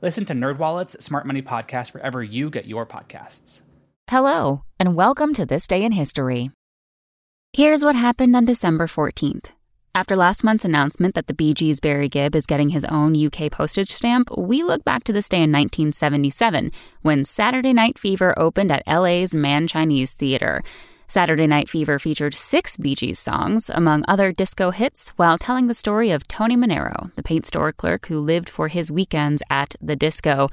Listen to NerdWallet's Smart Money Podcast wherever you get your podcasts. Hello, and welcome to This Day in History. Here's what happened on December 14th. After last month's announcement that the Gees' Barry Gibb is getting his own UK postage stamp, we look back to this day in 1977 when Saturday Night Fever opened at LA's Mann Chinese Theater. Saturday Night Fever featured six Bee Gees songs, among other disco hits, while telling the story of Tony Manero, the paint store clerk who lived for his weekends at the disco.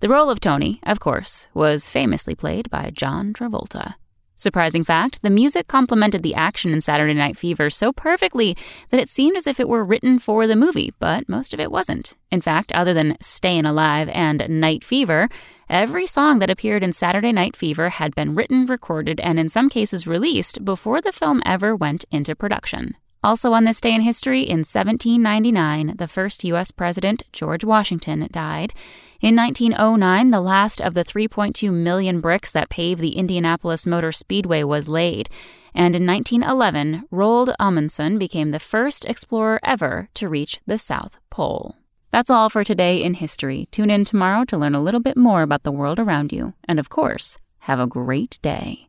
The role of Tony, of course, was famously played by John Travolta. Surprising fact the music complemented the action in Saturday Night Fever so perfectly that it seemed as if it were written for the movie, but most of it wasn't. In fact, other than Stayin' Alive and Night Fever, every song that appeared in Saturday Night Fever had been written, recorded, and in some cases released before the film ever went into production. Also, on this day in history, in 1799, the first U.S. President, George Washington, died. In 1909, the last of the 3.2 million bricks that pave the Indianapolis Motor Speedway was laid. And in 1911, Roald Amundsen became the first explorer ever to reach the South Pole. That's all for today in history. Tune in tomorrow to learn a little bit more about the world around you. And of course, have a great day.